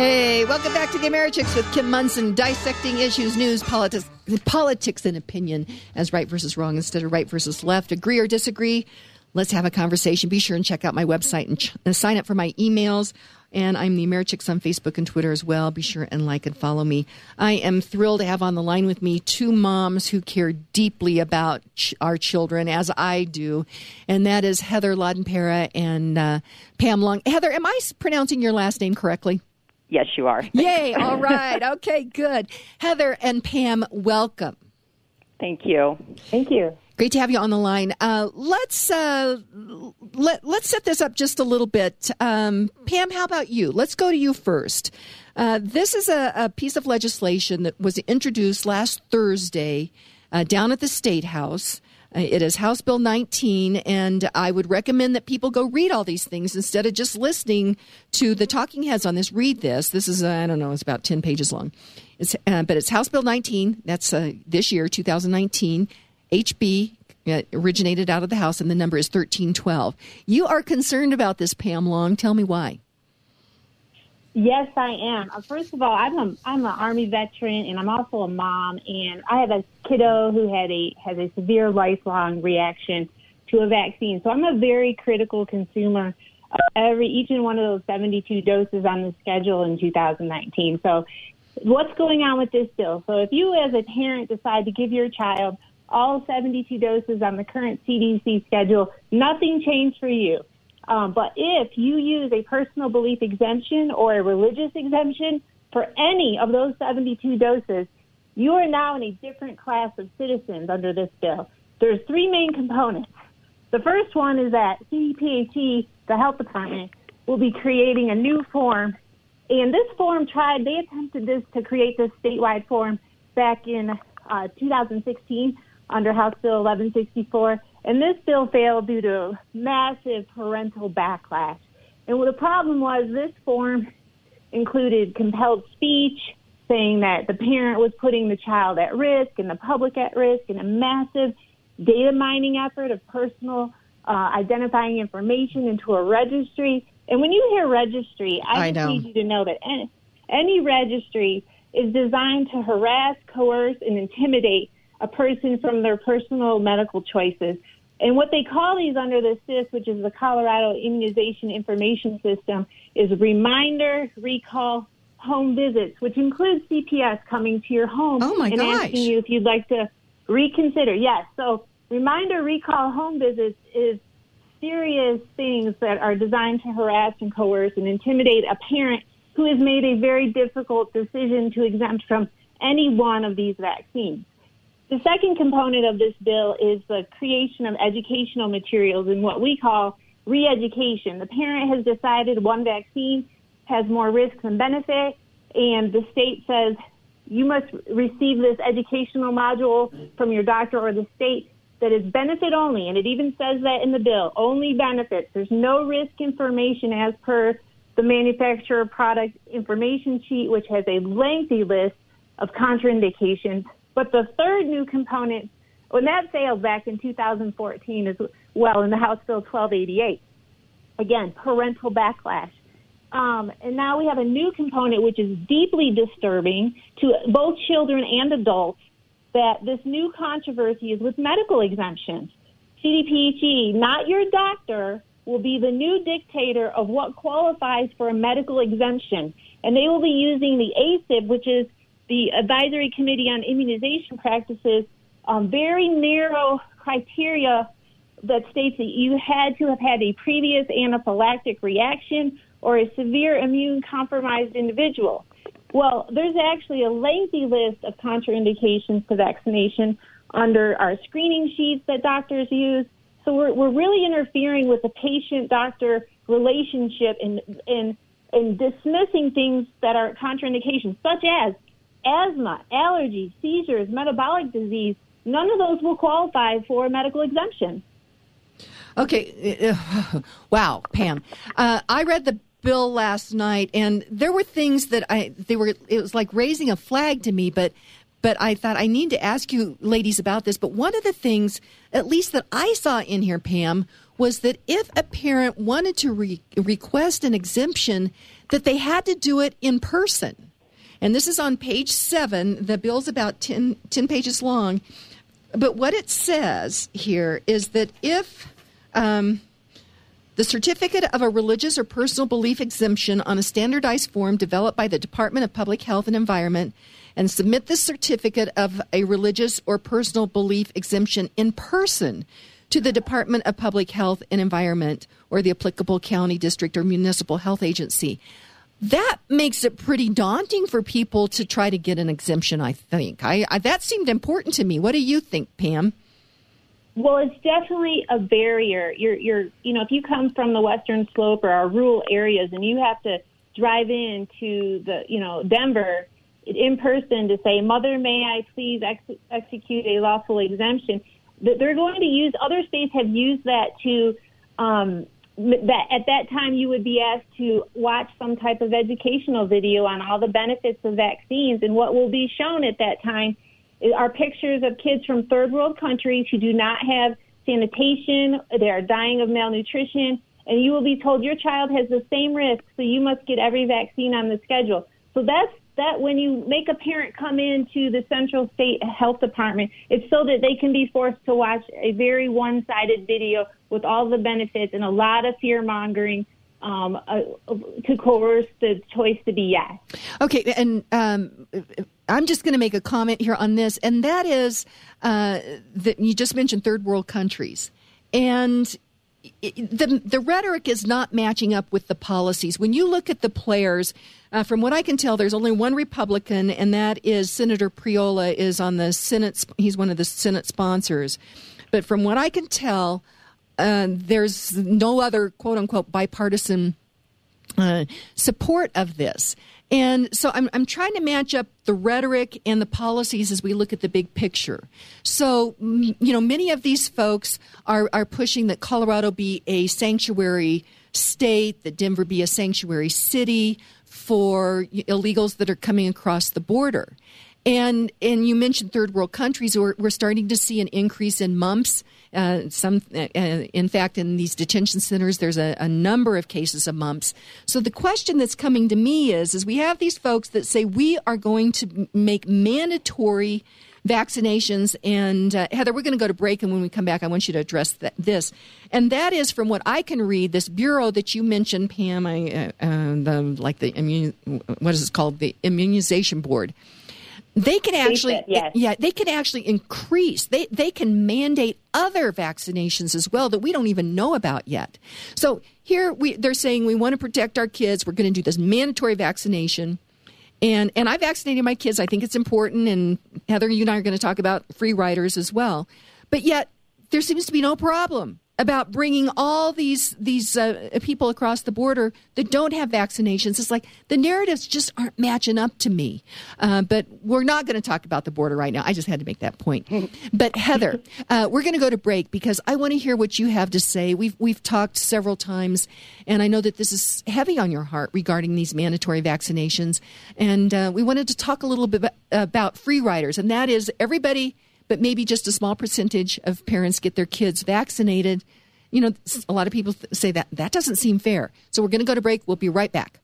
Hey, welcome back to the Americhicks with Kim Monson, dissecting issues, news, politics, politics, and opinion as right versus wrong instead of right versus left. Agree or disagree? Let's have a conversation. Be sure and check out my website and, ch- and sign up for my emails. And I'm the Americhicks on Facebook and Twitter as well. Be sure and like and follow me. I am thrilled to have on the line with me two moms who care deeply about ch- our children, as I do. And that is Heather Lahdenpera and uh, Pam Long. Heather, am I pronouncing your last name correctly? Yes, you are. Yay. All right. Okay, good. Heather and Pam, welcome. Thank you. Thank you. Great to have you on the line. Uh, let's uh, let let's set this up just a little bit. Um, Pam, how about you? Let's go to you first. Uh, this is a, a, piece of legislation that was introduced last Thursday uh, down at the State House. Uh, it is House Bill 19, and I would recommend that people go read all these things instead of just listening to the talking heads on this. Read this. This is, uh, I don't know, it's about 10 pages long. It's, uh, but it's House Bill 19. That's uh, this year, 2019. HB uh, originated out of the House, and the number is 1312. You are concerned about this, Pam Long. Tell me why. Yes, I am. Uh, first of all, I'm a I'm an Army veteran, and I'm also a mom, and I have a kiddo who had a has a severe lifelong reaction to a vaccine. So I'm a very critical consumer of every each and one of those 72 doses on the schedule in 2019. So what's going on with this bill? So if you as a parent decide to give your child all 72 doses on the current CDC schedule, nothing changed for you. Um, but if you use a personal belief exemption or a religious exemption for any of those 72 doses, you are now in a different class of citizens under this bill. There's three main components. The first one is that CDPHE, the health department, will be creating a new form. And this form tried, they attempted this to create this statewide form back in uh, 2016 under House Bill 1164. And this bill failed due to massive parental backlash. And the problem was this form included compelled speech, saying that the parent was putting the child at risk and the public at risk, and a massive data mining effort of personal uh, identifying information into a registry. And when you hear registry, I, I need you to know that any, any registry is designed to harass, coerce, and intimidate a person from their personal medical choices. And what they call these under the SIS, which is the Colorado Immunization Information System, is reminder, recall, home visits, which includes CPS coming to your home oh and gosh. asking you if you'd like to reconsider. Yes, so reminder, recall, home visits is serious things that are designed to harass and coerce and intimidate a parent who has made a very difficult decision to exempt from any one of these vaccines. The second component of this bill is the creation of educational materials in what we call re-education. The parent has decided one vaccine has more risks than benefit, and the state says you must receive this educational module from your doctor or the state that is benefit only, and it even says that in the bill, only benefits. There's no risk information as per the manufacturer product information sheet, which has a lengthy list of contraindications but the third new component, when that failed back in 2014 as well in the House Bill 1288, again, parental backlash. Um, and now we have a new component which is deeply disturbing to both children and adults that this new controversy is with medical exemptions. CDPHE, not your doctor, will be the new dictator of what qualifies for a medical exemption. And they will be using the ACIP, which is the Advisory Committee on Immunization Practices um, very narrow criteria that states that you had to have had a previous anaphylactic reaction or a severe immune compromised individual. Well, there's actually a lengthy list of contraindications to vaccination under our screening sheets that doctors use. So we're, we're really interfering with the patient doctor relationship and, and, and dismissing things that are contraindications, such as asthma, allergies, seizures, metabolic disease, none of those will qualify for a medical exemption. Okay, wow, Pam. Uh, I read the bill last night, and there were things that I they were. It was like raising a flag to me, but but I thought I need to ask you, ladies, about this. But one of the things, at least that I saw in here, Pam, was that if a parent wanted to re- request an exemption, that they had to do it in person. And this is on page seven. The bill's about 10, 10 pages long. But what it says here is that if um, the certificate of a religious or personal belief exemption on a standardized form developed by the Department of Public Health and Environment and submit the certificate of a religious or personal belief exemption in person to the Department of Public Health and Environment or the applicable county, district, or municipal health agency. That makes it pretty daunting for people to try to get an exemption, I think. I, I that seemed important to me. What do you think, Pam? Well, it's definitely a barrier. You're, you're, you know, if you come from the Western Slope or our rural areas and you have to drive into the, you know, Denver in person to say, "Mother, may I please ex- execute a lawful exemption?" That they're going to use. Other states have used that to. Um, that at that time you would be asked to watch some type of educational video on all the benefits of vaccines, and what will be shown at that time are pictures of kids from third world countries who do not have sanitation, they are dying of malnutrition, and you will be told your child has the same risk, so you must get every vaccine on the schedule. So that's that when you make a parent come into the Central State Health Department, it's so that they can be forced to watch a very one sided video with all the benefits and a lot of fear mongering um, uh, to coerce the choice to be yes. Okay, and um, I'm just going to make a comment here on this, and that is uh, that you just mentioned third world countries, and the the rhetoric is not matching up with the policies. When you look at the players, uh, from what I can tell, there's only one Republican, and that is Senator Priola is on the Senate. He's one of the Senate sponsors, but from what I can tell uh, there's no other quote unquote bipartisan uh, support of this. And so I'm, I'm trying to match up the rhetoric and the policies as we look at the big picture. So, you know, many of these folks are, are pushing that Colorado be a sanctuary state, that Denver be a sanctuary city for illegals that are coming across the border. And and you mentioned third world countries. We're, we're starting to see an increase in mumps. Uh, some, uh, in fact, in these detention centers, there's a, a, number of cases of mumps. So the question that's coming to me is: is we have these folks that say we are going to make mandatory vaccinations. And uh, Heather, we're going to go to break, and when we come back, I want you to address that, this. And that is from what I can read, this bureau that you mentioned, Pam, I, uh, uh the like the immune, what is it called, the immunization board they can actually yes. yeah they can actually increase. They they can mandate other vaccinations as well that we don't even know about yet. So here we they're saying we want to protect our kids. We're going to do this mandatory vaccination. And and I vaccinated my kids. I think it's important and Heather you and I are going to talk about free riders as well. But yet there seems to be no problem about bringing all these these uh, people across the border that don't have vaccinations. It's like the narratives just aren't matching up to me. Uh, but we're not going to talk about the border right now. I just had to make that point. but Heather, uh, we're going to go to break because I want to hear what you have to say. We've we've talked several times, and I know that this is heavy on your heart regarding these mandatory vaccinations. And uh, we wanted to talk a little bit about free riders, and that is everybody but maybe just a small percentage of parents get their kids vaccinated. You know, a lot of people say that that doesn't seem fair. So we're going to go to break. We'll be right back.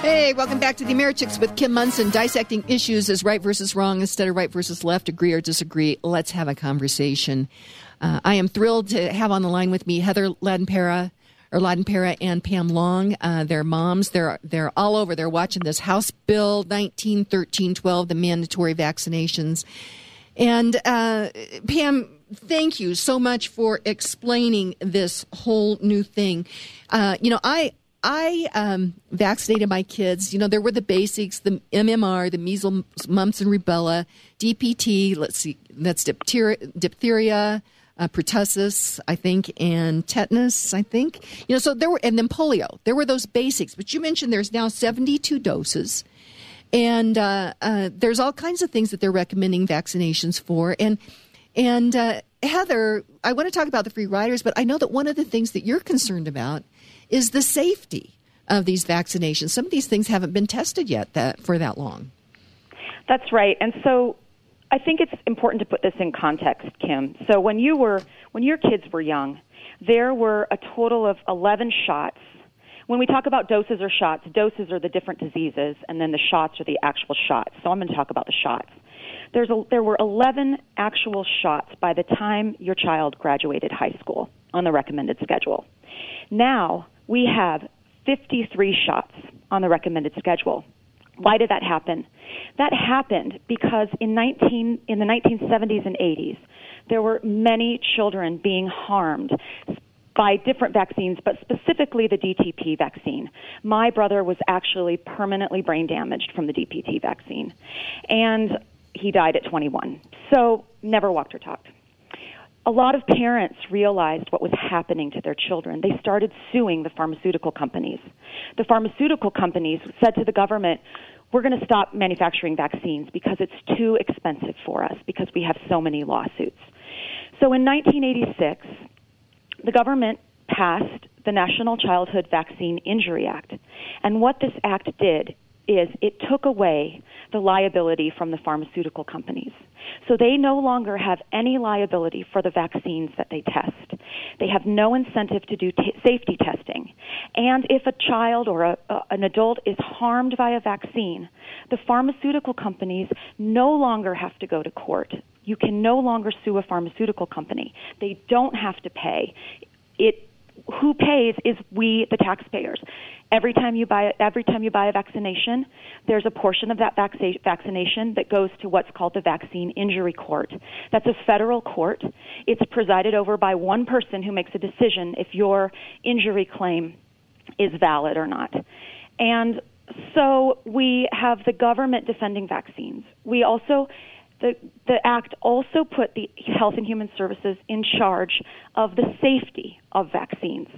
Hey, welcome back to the Americhicks with Kim Monson. dissecting issues as right versus wrong instead of right versus left, agree or disagree. Let's have a conversation. Uh, I am thrilled to have on the line with me Heather Lahdenpera or Lahdenpera and Pam Long. Uh, their moms, they're they're all over. They're watching this House Bill 191312, the mandatory vaccinations. And uh, Pam, thank you so much for explaining this whole new thing. Uh, you know, I I um, vaccinated my kids. You know, there were the basics: the MMR, the measles, mumps, and rubella, DPT. Let's see, that's diphtheria, diphtheria uh, pertussis, I think, and tetanus, I think. You know, so there were, and then polio. There were those basics. But you mentioned there's now 72 doses. And uh, uh, there's all kinds of things that they're recommending vaccinations for. And, and uh, Heather, I want to talk about the free riders, but I know that one of the things that you're concerned about is the safety of these vaccinations. Some of these things haven't been tested yet that, for that long. That's right. And so I think it's important to put this in context, Kim. So when you were when your kids were young, there were a total of 11 shots. When we talk about doses or shots, doses are the different diseases, and then the shots are the actual shots. So I'm going to talk about the shots. There's a, there were 11 actual shots by the time your child graduated high school on the recommended schedule. Now we have 53 shots on the recommended schedule. Why did that happen? That happened because in 19 in the 1970s and 80s, there were many children being harmed by different vaccines, but specifically the DTP vaccine. My brother was actually permanently brain damaged from the DPT vaccine, and he died at 21. So never walked or talked a lot of parents realized what was happening to their children. They started suing the pharmaceutical companies. The pharmaceutical companies said to the government, we're going to stop manufacturing vaccines because it's too expensive for us because we have so many lawsuits. So in 1986, the government passed the National Childhood Vaccine Injury Act. And what this act did is it took away the liability from the pharmaceutical companies. So they no longer have any liability for the vaccines that they test. They have no incentive to do t- safety testing. And if a child or a, an adult is harmed by a vaccine, the pharmaceutical companies no longer have to go to court. You can no longer sue a pharmaceutical company. They don't have to pay. It who pays is we, the taxpayers. Every time you buy every time you buy a vaccination, there's a portion of that vac- vaccination that goes to what's called the vaccine injury court. That's a federal court. It's presided over by one person who makes a decision if your injury claim is valid or not. And so we have the government defending vaccines. We also the, the act also put the Health and Human Services in charge of the safety of vaccines.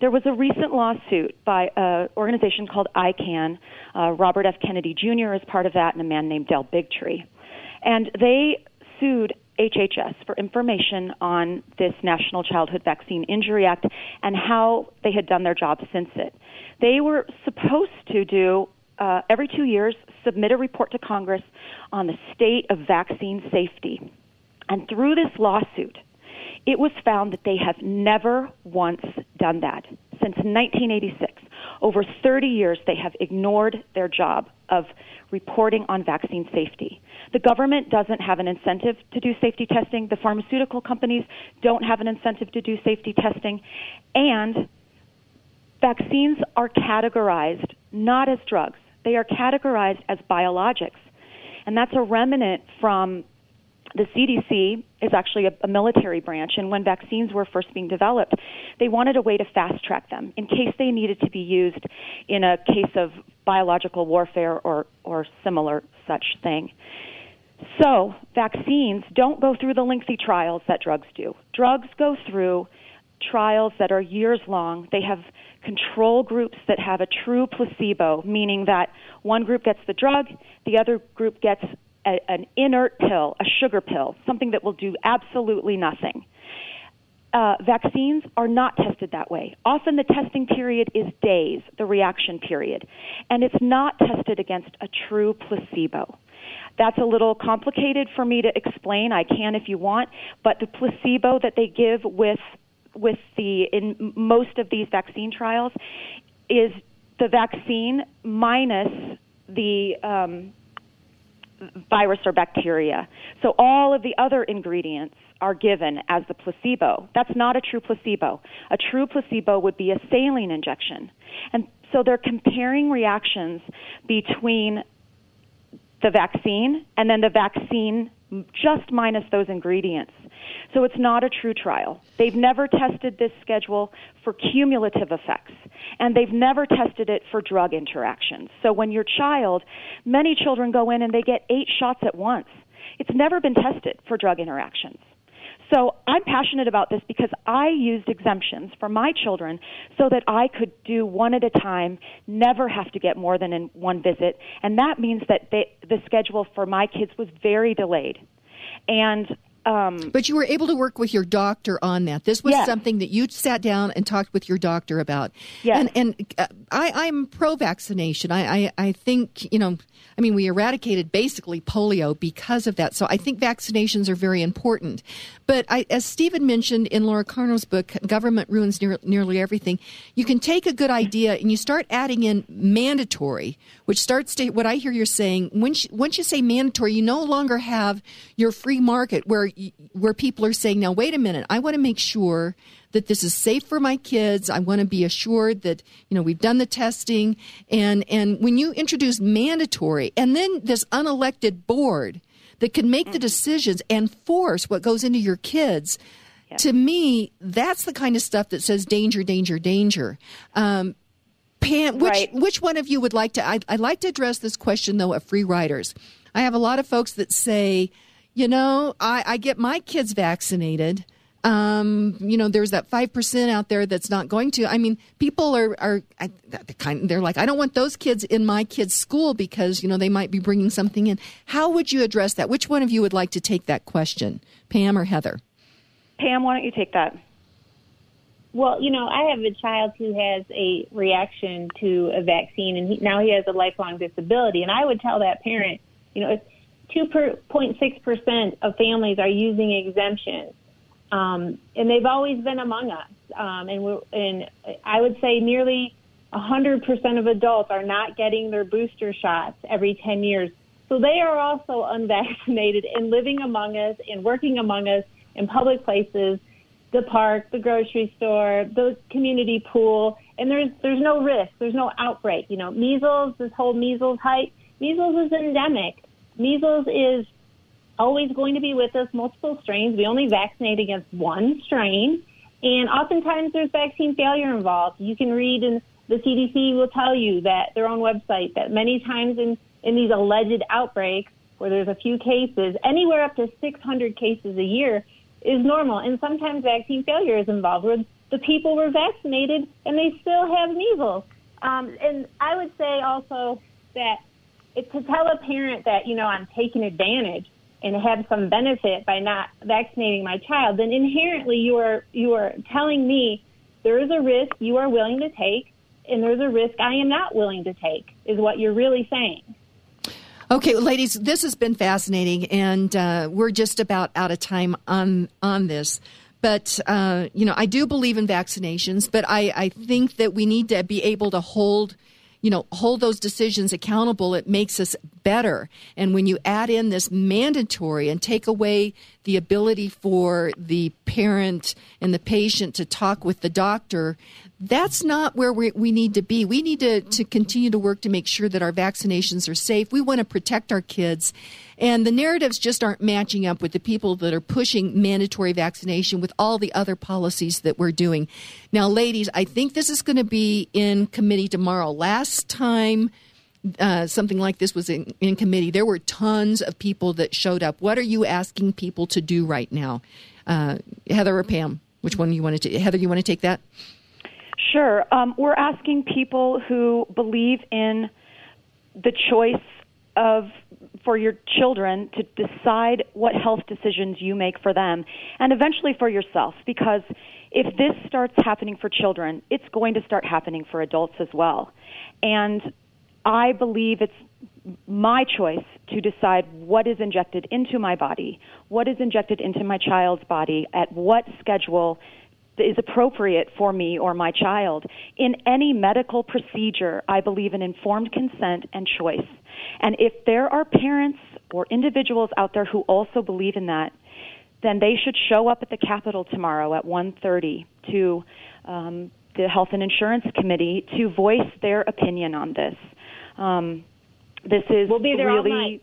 There was a recent lawsuit by an organization called ICAN. Uh, Robert F. Kennedy Jr. is part of that, and a man named Del Bigtree. And they sued HHS for information on this National Childhood Vaccine Injury Act and how they had done their job since it. They were supposed to do uh, every two years submit a report to Congress on the state of vaccine safety. And through this lawsuit, it was found that they have never once done that. Since 1986, over 30 years, they have ignored their job of reporting on vaccine safety. The government doesn't have an incentive to do safety testing. The pharmaceutical companies don't have an incentive to do safety testing. And vaccines are categorized not as drugs, they are categorized as biologics. And that's a remnant from the CDC is actually a, a, military branch, and when vaccines were first being developed, they wanted a way to fast track them in case they needed to be used in a case of biological warfare or, or similar such thing. So, vaccines don't go through the lengthy trials that drugs do. Drugs go through trials that are years long. They have control groups that have a true placebo, meaning that one group gets the drug, the other group gets a, an inert pill, a sugar pill, something that will do absolutely nothing. Uh, vaccines are not tested that way. Often the testing period is days, the reaction period, and it's not tested against a true placebo. That's a little complicated for me to explain. I can if you want, but the placebo that they give with with the in most of these vaccine trials is the vaccine minus the um, virus or bacteria. So all of the other ingredients are given as the placebo. That's not a true placebo. A true placebo would be a saline injection. And so they're comparing reactions between the vaccine and then the vaccine just minus those ingredients. So it's not a true trial. They've never tested this schedule for cumulative effects, and they've never tested it for drug interactions. So when your child, many children go in and they get eight shots at once. It's never been tested for drug interactions. So I'm passionate about this because I used exemptions for my children so that I could do one at a time, never have to get more than in one visit, and that means that they, the schedule for my kids was very delayed. And Um, but you were able to work with your doctor on that. This was something that you sat down and talked with your doctor about. Yes. And, and uh, I, I'm pro vaccination. I, I, I think, you know, I mean, we eradicated basically polio because of that. So I think vaccinations are very important. But I, as Stephen mentioned in Laura Carno's book, Government Ruins Near, Nearly Everything, you can take a good idea and you start adding in mandatory, which starts to, what I hear you're saying, once, once you say mandatory, you no longer have your free market where where people are saying, now wait a minute, I want to make sure that this is safe for my kids. I want to be assured that you know we've done the testing, and and when you introduce mandatory, and then this unelected board that can make the decisions and force what goes into your kids. To me, that's the kind of stuff that says danger, danger, danger. Um, Pam, which right. which one of you would like to? I'd, I'd like to address this question though of free riders. I have a lot of folks that say you know, I, I get my kids vaccinated. Um, you know, there's that five percent out there that's not going to. I mean, people are are kind. They're like, I don't want those kids in my kids' school because you know they might be bringing something in. How would you address that? Which one of you would like to take that question, Pam or Heather? Pam, why don't you take that? Well, you know, I have a child who has a reaction to a vaccine, and he, now he has a lifelong disability. And I would tell that parent, you know, 2.6% of families are using exemptions. Um, and they've always been among us. Um, and, and I would say nearly 100% of adults are not getting their booster shots every 10 years. So they are also unvaccinated and living among us and working among us in public places, the park, the grocery store, the community pool. And there's, there's no risk. There's no outbreak. You know, measles, this whole measles hype, measles is endemic. Measles is always going to be with us, multiple strains. We only vaccinate against one strain. And oftentimes there's vaccine failure involved. You can read in the CDC will tell you that their own website that many times in, in these alleged outbreaks where there's a few cases, anywhere up to 600 cases a year is normal. And sometimes vaccine failure is involved where the people were vaccinated and they still have measles. Um, and I would say also that it, to tell a parent that, you know, I'm taking advantage and have some benefit by not vaccinating my child, then inherently you are, you are telling me there is a risk you are willing to take and there's a risk I am not willing to take is what you're really saying. Okay, ladies, this has been fascinating, and uh, we're just about out of time on on this. But uh, you know, I do believe in vaccinations, but I, I think that we need to be able to hold you know, hold those decisions accountable, it makes us better. And when you add in this mandatory and take away the ability for the parent and the patient to talk with the doctor, that's not where we, we need to be. We need to, to continue to work to make sure that our vaccinations are safe. We want to protect our kids. And the narratives just aren't matching up with the people that are pushing mandatory vaccination with all the other policies that we're doing. Now, ladies, I think this is going to be in committee tomorrow. Last time, uh, something like this was in, in, committee, there were tons of people that showed up. What are you asking people to do right now? Uh, Heather or Pam? Which one you want to? Heather, you want to take that? Sure. Um, we're asking people who believe in the choice of for your children to decide what health decisions you make for them and eventually for yourself because if this starts happening for children it's going to start happening for adults as well and i believe it's my choice to decide what is injected into my body what is injected into my child's body at what schedule is appropriate for me or my child. In any medical procedure, I believe in informed consent and choice. And if there are parents or individuals out there who also believe in that, then they should show up at the Capitol tomorrow at 1:30 to um, the Health and Insurance Committee to voice their opinion on this. Um, this is we'll be there really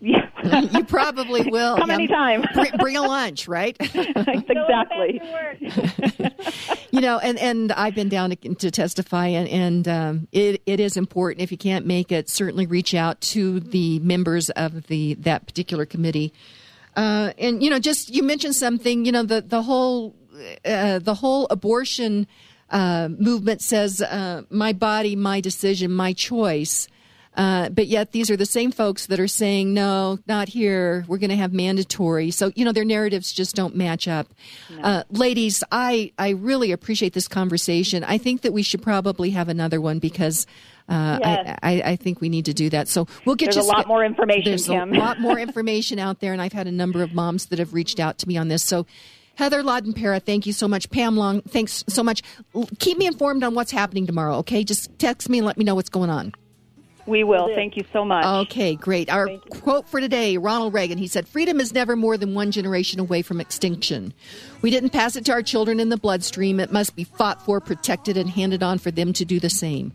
yeah. you probably will. Come yeah. anytime. bring, bring, a lunch, right? exactly. you know, and, and I've been down to, to testify, and, and um, it, it is important. If you can't make it, certainly reach out to the members of the that particular committee. Uh, and you know, just you mentioned something. You know, the the whole uh, the whole abortion uh, movement says, uh, "My body, my decision, my choice." Uh, but yet, these are the same folks that are saying, no, not here. We're going to have mandatory. So, you know, their narratives just don't match up. No. Uh, ladies, I, I really appreciate this conversation. I think that we should probably have another one because. Uh, yes. I, I, I, think we need to do that. So we'll get there's you a lot more information. There's Kim. a lot more information out there, and I've had a number of moms that have reached out to me on this. So Heather Lahdenpera, thank you so much. Pam Long, thanks so much. Keep me informed on what's happening tomorrow, okay? Just text me and let me know what's going on. We will. Thank you so much. Okay, great. Our quote for today Ronald Reagan, he said, Freedom is never more than one generation away from extinction. We didn't pass it to our children in the bloodstream. It must be fought for, protected, and handed on for them to do the same.